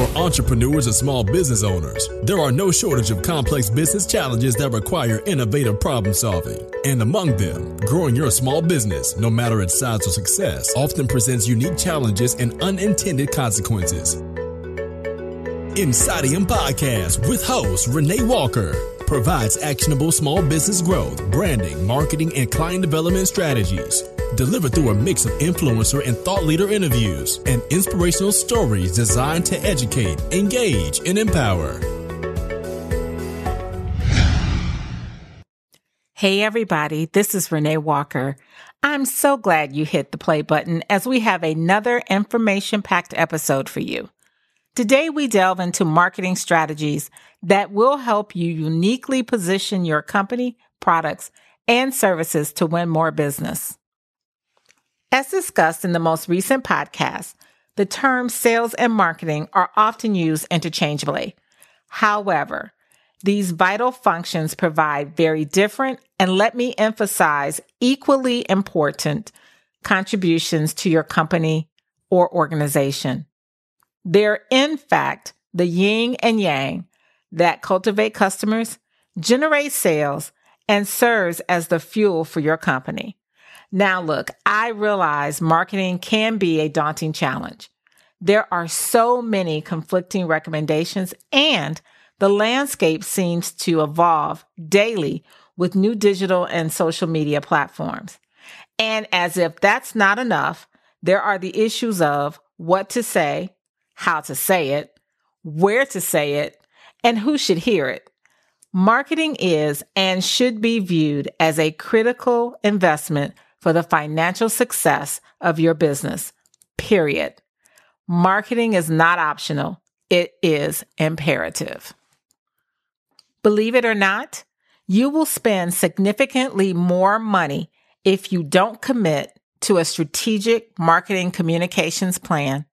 For entrepreneurs and small business owners, there are no shortage of complex business challenges that require innovative problem solving. And among them, growing your small business, no matter its size or success, often presents unique challenges and unintended consequences. Insighteon Podcast with host Renee Walker provides actionable small business growth, branding, marketing, and client development strategies delivered through a mix of influencer and thought leader interviews and inspirational stories designed to educate, engage, and empower. Hey, everybody, this is Renee Walker. I'm so glad you hit the play button as we have another information packed episode for you. Today, we delve into marketing strategies that will help you uniquely position your company, products, and services to win more business. As discussed in the most recent podcast, the terms sales and marketing are often used interchangeably. However, these vital functions provide very different and let me emphasize equally important contributions to your company or organization. They're in fact the yin and yang that cultivate customers, generate sales, and serves as the fuel for your company. Now, look, I realize marketing can be a daunting challenge. There are so many conflicting recommendations, and the landscape seems to evolve daily with new digital and social media platforms. And as if that's not enough, there are the issues of what to say, how to say it, where to say it, and who should hear it. Marketing is and should be viewed as a critical investment for the financial success of your business. Period. Marketing is not optional. It is imperative. Believe it or not, you will spend significantly more money if you don't commit to a strategic marketing communications plan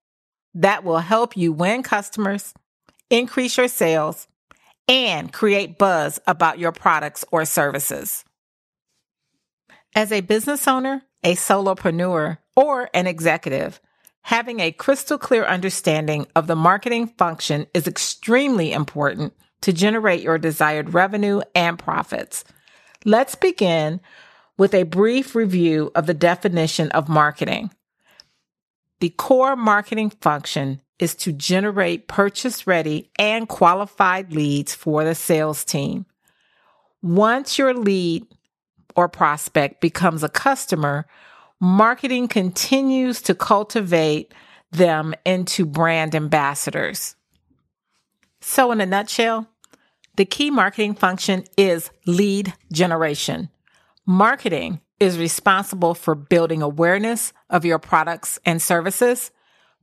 that will help you win customers, increase your sales, and create buzz about your products or services. As a business owner, a solopreneur, or an executive, having a crystal clear understanding of the marketing function is extremely important to generate your desired revenue and profits. Let's begin with a brief review of the definition of marketing. The core marketing function is to generate purchase ready and qualified leads for the sales team. Once your lead or prospect becomes a customer, marketing continues to cultivate them into brand ambassadors. So, in a nutshell, the key marketing function is lead generation. Marketing is responsible for building awareness of your products and services,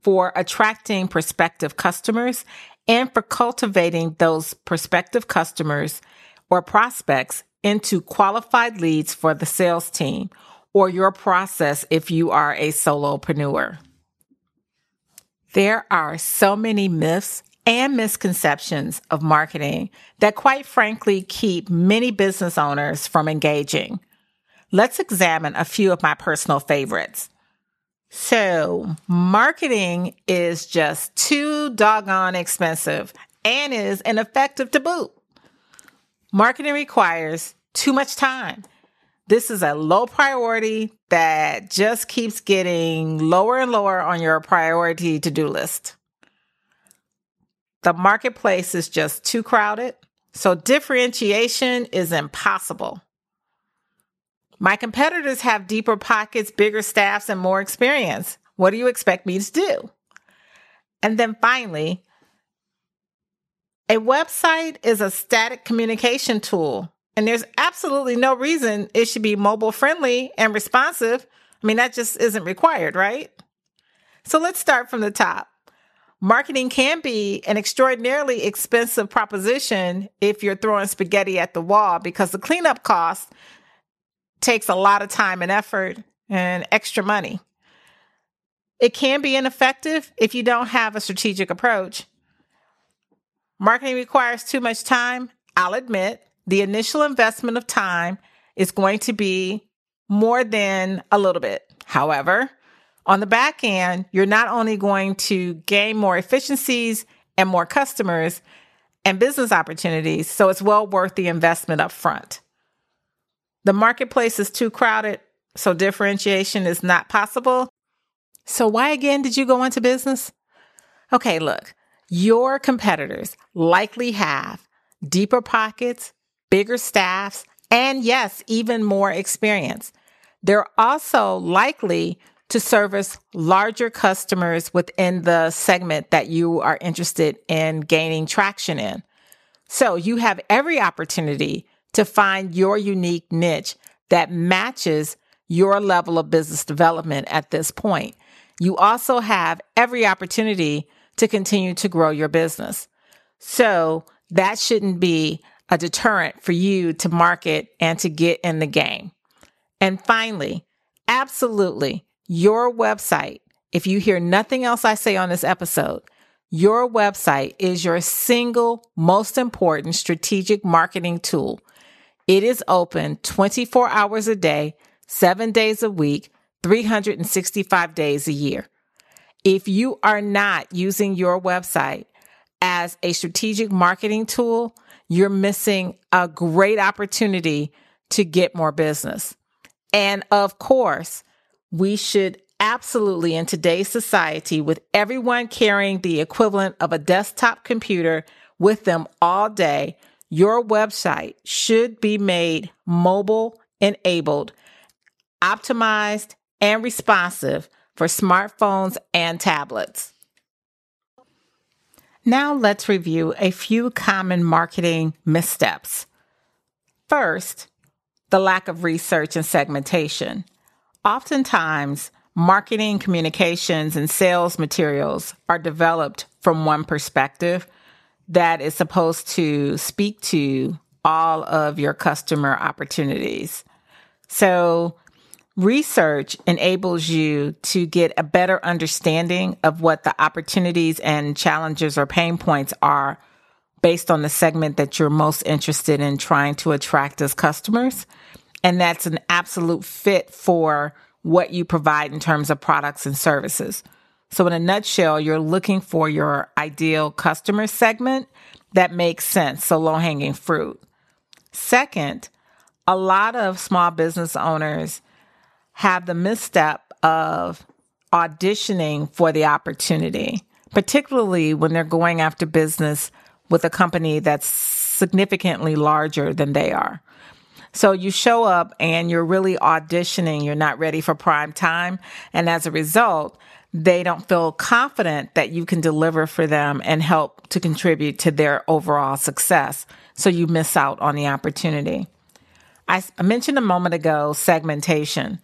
for attracting prospective customers, and for cultivating those prospective customers or prospects into qualified leads for the sales team or your process if you are a solopreneur. There are so many myths and misconceptions of marketing that quite frankly keep many business owners from engaging. Let's examine a few of my personal favorites. So, marketing is just too doggone expensive and is ineffective to boot. Marketing requires too much time. This is a low priority that just keeps getting lower and lower on your priority to do list. The marketplace is just too crowded, so differentiation is impossible. My competitors have deeper pockets, bigger staffs, and more experience. What do you expect me to do? And then finally, a website is a static communication tool, and there's absolutely no reason it should be mobile friendly and responsive. I mean, that just isn't required, right? So let's start from the top. Marketing can be an extraordinarily expensive proposition if you're throwing spaghetti at the wall because the cleanup cost takes a lot of time and effort and extra money. It can be ineffective if you don't have a strategic approach Marketing requires too much time. I'll admit the initial investment of time is going to be more than a little bit. However, On the back end, you're not only going to gain more efficiencies and more customers and business opportunities, so it's well worth the investment up front. The marketplace is too crowded, so differentiation is not possible. So, why again did you go into business? Okay, look, your competitors likely have deeper pockets, bigger staffs, and yes, even more experience. They're also likely to service larger customers within the segment that you are interested in gaining traction in. So you have every opportunity to find your unique niche that matches your level of business development at this point. You also have every opportunity to continue to grow your business. So that shouldn't be a deterrent for you to market and to get in the game. And finally, absolutely, your website, if you hear nothing else I say on this episode, your website is your single most important strategic marketing tool. It is open 24 hours a day, seven days a week, 365 days a year. If you are not using your website as a strategic marketing tool, you're missing a great opportunity to get more business. And of course, we should absolutely in today's society with everyone carrying the equivalent of a desktop computer with them all day, your website should be made mobile enabled, optimized, and responsive for smartphones and tablets. Now let's review a few common marketing missteps. First, the lack of research and segmentation. Oftentimes, marketing communications and sales materials are developed from one perspective that is supposed to speak to all of your customer opportunities. So Research enables you to get a better understanding of what the opportunities and challenges or pain points are based on the segment that you're most interested in trying to attract as customers. And that's an absolute fit for what you provide in terms of products and services. So, in a nutshell, you're looking for your ideal customer segment that makes sense. So, low hanging fruit. Second, a lot of small business owners have the misstep of auditioning for the opportunity, particularly when they're going after business with a company that's significantly larger than they are. So you show up and you're really auditioning, you're not ready for prime time. And as a result, they don't feel confident that you can deliver for them and help to contribute to their overall success. So you miss out on the opportunity. I mentioned a moment ago segmentation.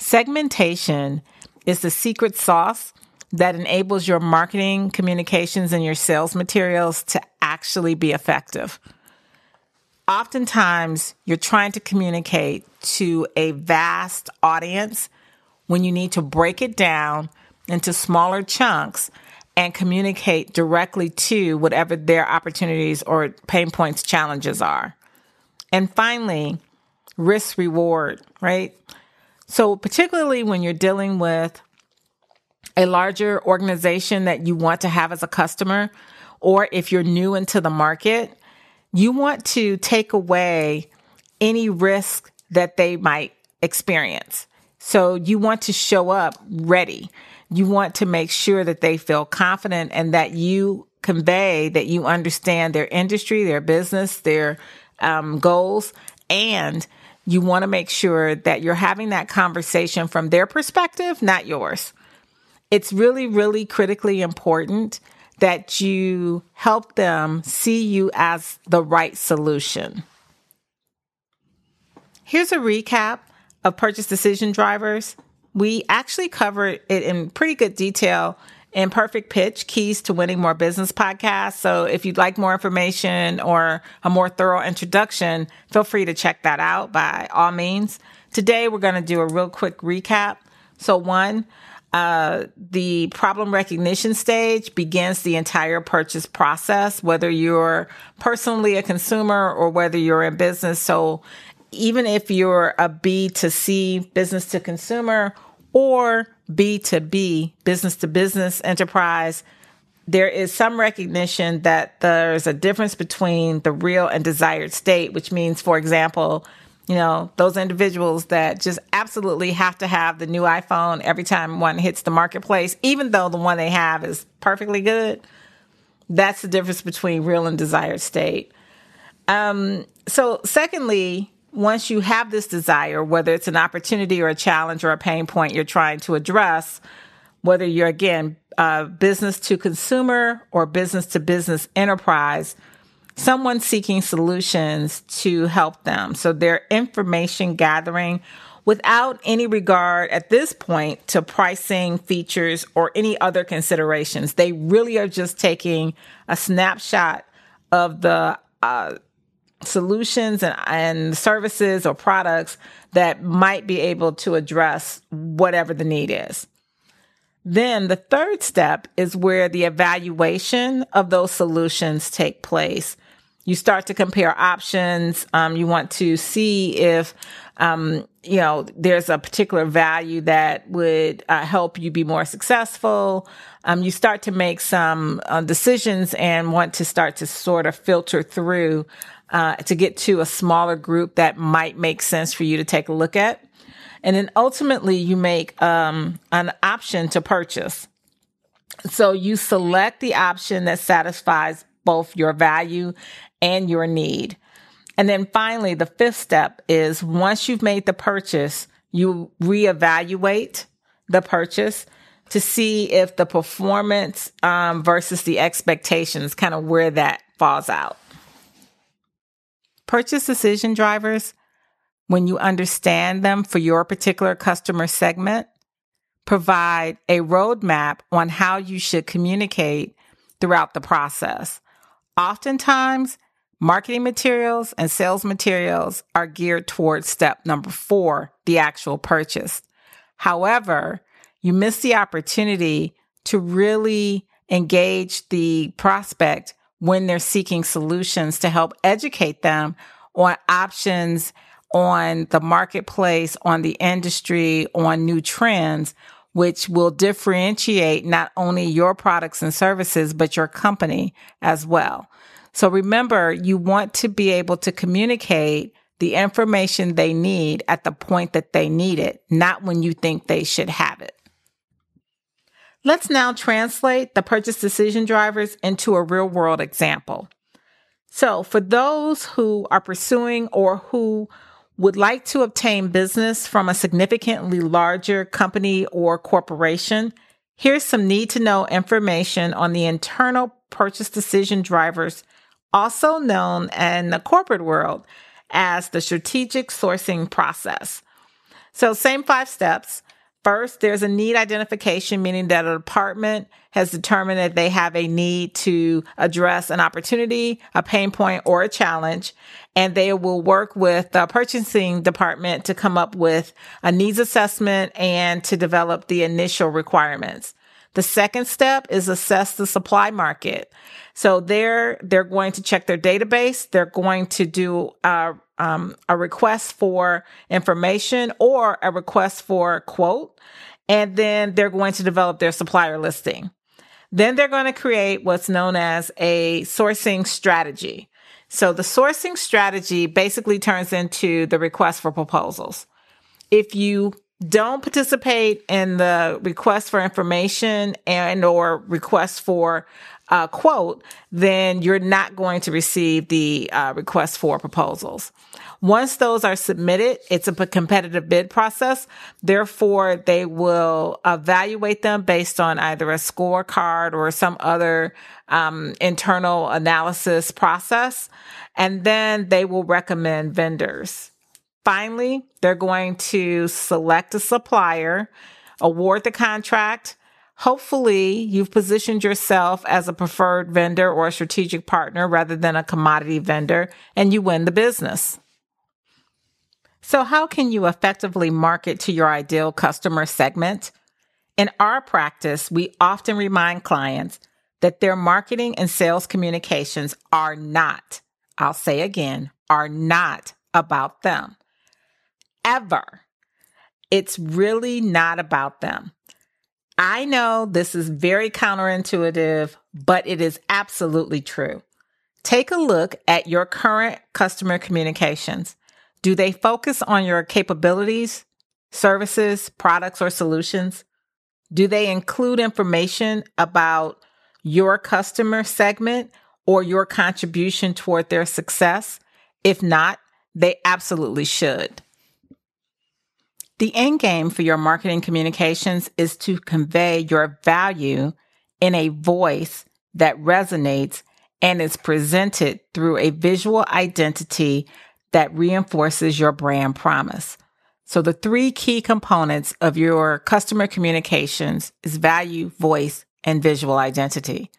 Segmentation is the secret sauce that enables your marketing, communications, and your sales materials to actually be effective. Oftentimes, you're trying to communicate to a vast audience when you need to break it down into smaller chunks and communicate directly to whatever their opportunities or pain points, challenges are. And finally, risk reward, right? So, particularly when you're dealing with a larger organization that you want to have as a customer, or if you're new into the market, you want to take away any risk that they might experience. So, you want to show up ready. You want to make sure that they feel confident and that you convey that you understand their industry, their business, their um, goals, and you want to make sure that you're having that conversation from their perspective, not yours. It's really, really critically important that you help them see you as the right solution. Here's a recap of purchase decision drivers. We actually covered it in pretty good detail in Perfect Pitch Keys to Winning More Business podcast. So if you'd like more information or a more thorough introduction, feel free to check that out by all means. Today, we're going to do a real quick recap. So, one, uh, the problem recognition stage begins the entire purchase process, whether you're personally a consumer or whether you're in business. So, even if you're a B to C business to consumer or B2B, business to business enterprise, there is some recognition that there's a difference between the real and desired state, which means, for example, you know, those individuals that just absolutely have to have the new iPhone every time one hits the marketplace, even though the one they have is perfectly good. That's the difference between real and desired state. Um, so, secondly, once you have this desire, whether it's an opportunity or a challenge or a pain point you're trying to address, whether you're again business to consumer or business to business enterprise, someone seeking solutions to help them. So they're information gathering without any regard at this point to pricing, features, or any other considerations. They really are just taking a snapshot of the uh, solutions and, and services or products that might be able to address whatever the need is. Then the third step is where the evaluation of those solutions take place. You start to compare options. Um, you want to see if, um, you know, there's a particular value that would uh, help you be more successful. Um, you start to make some uh, decisions and want to start to sort of filter through uh, to get to a smaller group that might make sense for you to take a look at. And then ultimately you make um, an option to purchase. So you select the option that satisfies both your value and your need. And then finally, the fifth step is once you've made the purchase, you reevaluate the purchase to see if the performance um, versus the expectations, kind of where that falls out. Purchase decision drivers when you understand them for your particular customer segment, provide a roadmap on how you should communicate throughout the process. Oftentimes, marketing materials and sales materials are geared towards step number four, the actual purchase. However, you miss the opportunity to really engage the prospect when they're seeking solutions to help educate them on options on the marketplace, on the industry, on new trends, which will differentiate not only your products and services, but your company as well. So remember, you want to be able to communicate the information they need at the point that they need it, not when you think they should have. Let's now translate the purchase decision drivers into a real world example. So for those who are pursuing or who would like to obtain business from a significantly larger company or corporation, here's some need to know information on the internal purchase decision drivers, also known in the corporate world as the strategic sourcing process. So, same five steps. First, there's a need identification, meaning that a department has determined that they have a need to address an opportunity, a pain point, or a challenge. And they will work with the purchasing department to come up with a needs assessment and to develop the initial requirements. The second step is assess the supply market. So they're, they're going to check their database. They're going to do a, um, a request for information or a request for quote. And then they're going to develop their supplier listing. Then they're going to create what's known as a sourcing strategy. So the sourcing strategy basically turns into the request for proposals. If you don't participate in the request for information and or request for a quote, then you're not going to receive the uh, request for proposals. Once those are submitted, it's a competitive bid process. Therefore, they will evaluate them based on either a scorecard or some other um, internal analysis process. And then they will recommend vendors. Finally, they're going to select a supplier, award the contract. Hopefully, you've positioned yourself as a preferred vendor or a strategic partner rather than a commodity vendor, and you win the business. So, how can you effectively market to your ideal customer segment? In our practice, we often remind clients that their marketing and sales communications are not, I'll say again, are not about them ever. It's really not about them. I know this is very counterintuitive, but it is absolutely true. Take a look at your current customer communications. Do they focus on your capabilities, services, products, or solutions? Do they include information about your customer segment or your contribution toward their success? If not, they absolutely should. The end game for your marketing communications is to convey your value in a voice that resonates and is presented through a visual identity that reinforces your brand promise. So the three key components of your customer communications is value, voice, and visual identity.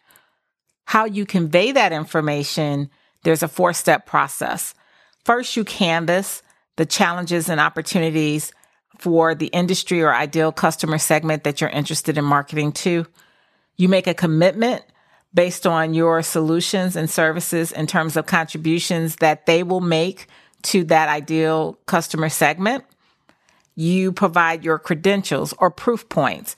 How you convey that information, there's a four step process. First, you canvas the challenges and opportunities for the industry or ideal customer segment that you're interested in marketing to. You make a commitment based on your solutions and services in terms of contributions that they will make to that ideal customer segment. You provide your credentials or proof points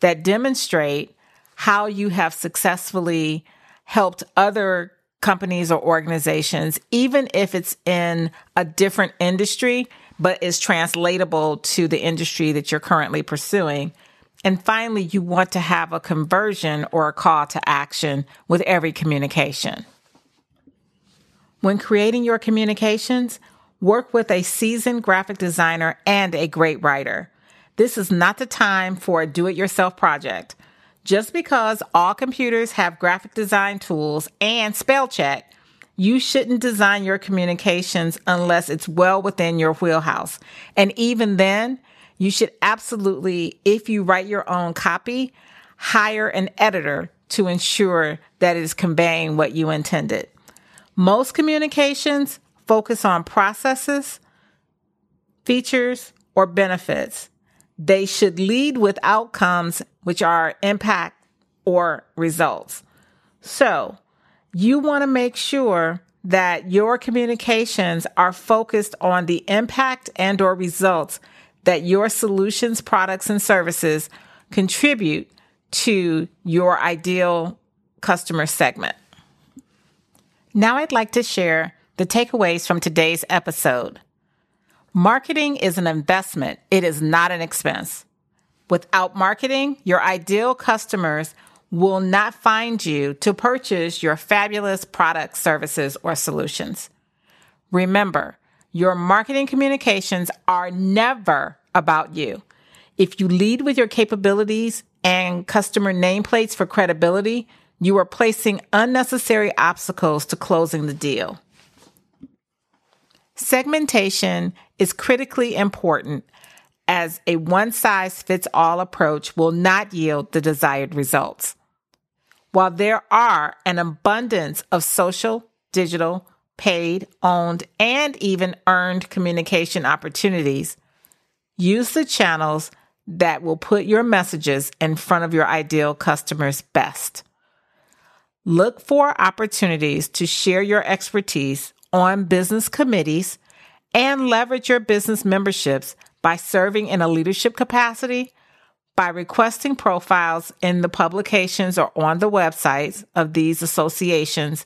that demonstrate how you have successfully helped other companies or organizations, even if it's in a different industry, but is translatable to the industry that you're currently pursuing. And finally, you want to have a conversion or a call to action with every communication. When creating your communications, work with a seasoned graphic designer and a great writer. This is not the time for a do it yourself project. Just because all computers have graphic design tools and spell check you shouldn't design your communications unless it's well within your wheelhouse. And even then, you should absolutely, if you write your own copy, hire an editor to ensure that it is conveying what you intended. Most communications focus on processes, features, or benefits. They should lead with outcomes, which are impact or results. So, you want to make sure that your communications are focused on the impact and or results that your solutions, products and services contribute to your ideal customer segment. Now I'd like to share the takeaways from today's episode. Marketing is an investment. It is not an expense. Without marketing, your ideal customers will not find you to purchase your fabulous products, services, or solutions. Remember, your marketing communications are never about you. If you lead with your capabilities and customer nameplates for credibility, you are placing unnecessary obstacles to closing the deal. Segmentation is critically important as a one size fits all approach will not yield the desired results. While there are an abundance of social, digital, paid, owned, and even earned communication opportunities, use the channels that will put your messages in front of your ideal customers best. Look for opportunities to share your expertise on business committees and leverage your business memberships by serving in a leadership capacity, by requesting profiles in the publications or on the websites of these associations,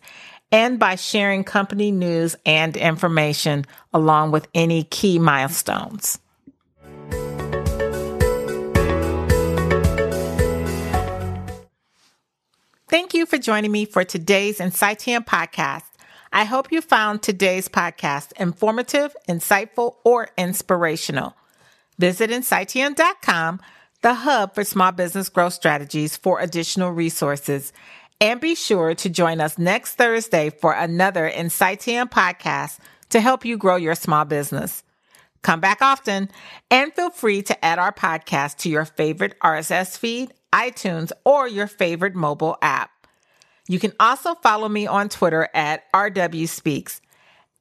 and by sharing company news and information along with any key milestones. Thank you for joining me for today's Insighteon podcast. I hope you found today's podcast informative, insightful, or inspirational. Visit Insighteon.com, the hub for small business growth strategies for additional resources. And be sure to join us next Thursday for another Insighteon podcast to help you grow your small business. Come back often and feel free to add our podcast to your favorite RSS feed, iTunes, or your favorite mobile app. You can also follow me on Twitter at RW Speaks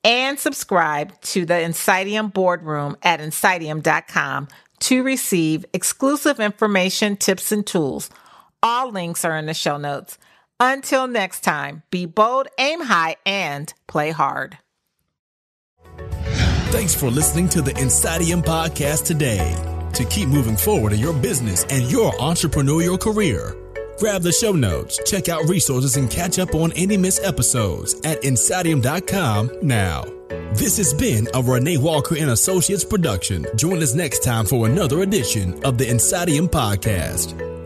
and subscribe to the Insighteon Boardroom at insighteon.com to receive exclusive information, tips, and tools. All links are in the show notes. Until next time, be bold, aim high, and play hard. Thanks for listening to the Insighteon podcast today. to keep moving forward in your business and your entrepreneurial career. Grab the show notes, check out resources, and catch up on any missed episodes at Insighteon.com now. This has been a Renee Walker and Associates production. Join us next time for another edition of the Insighteon Podcast.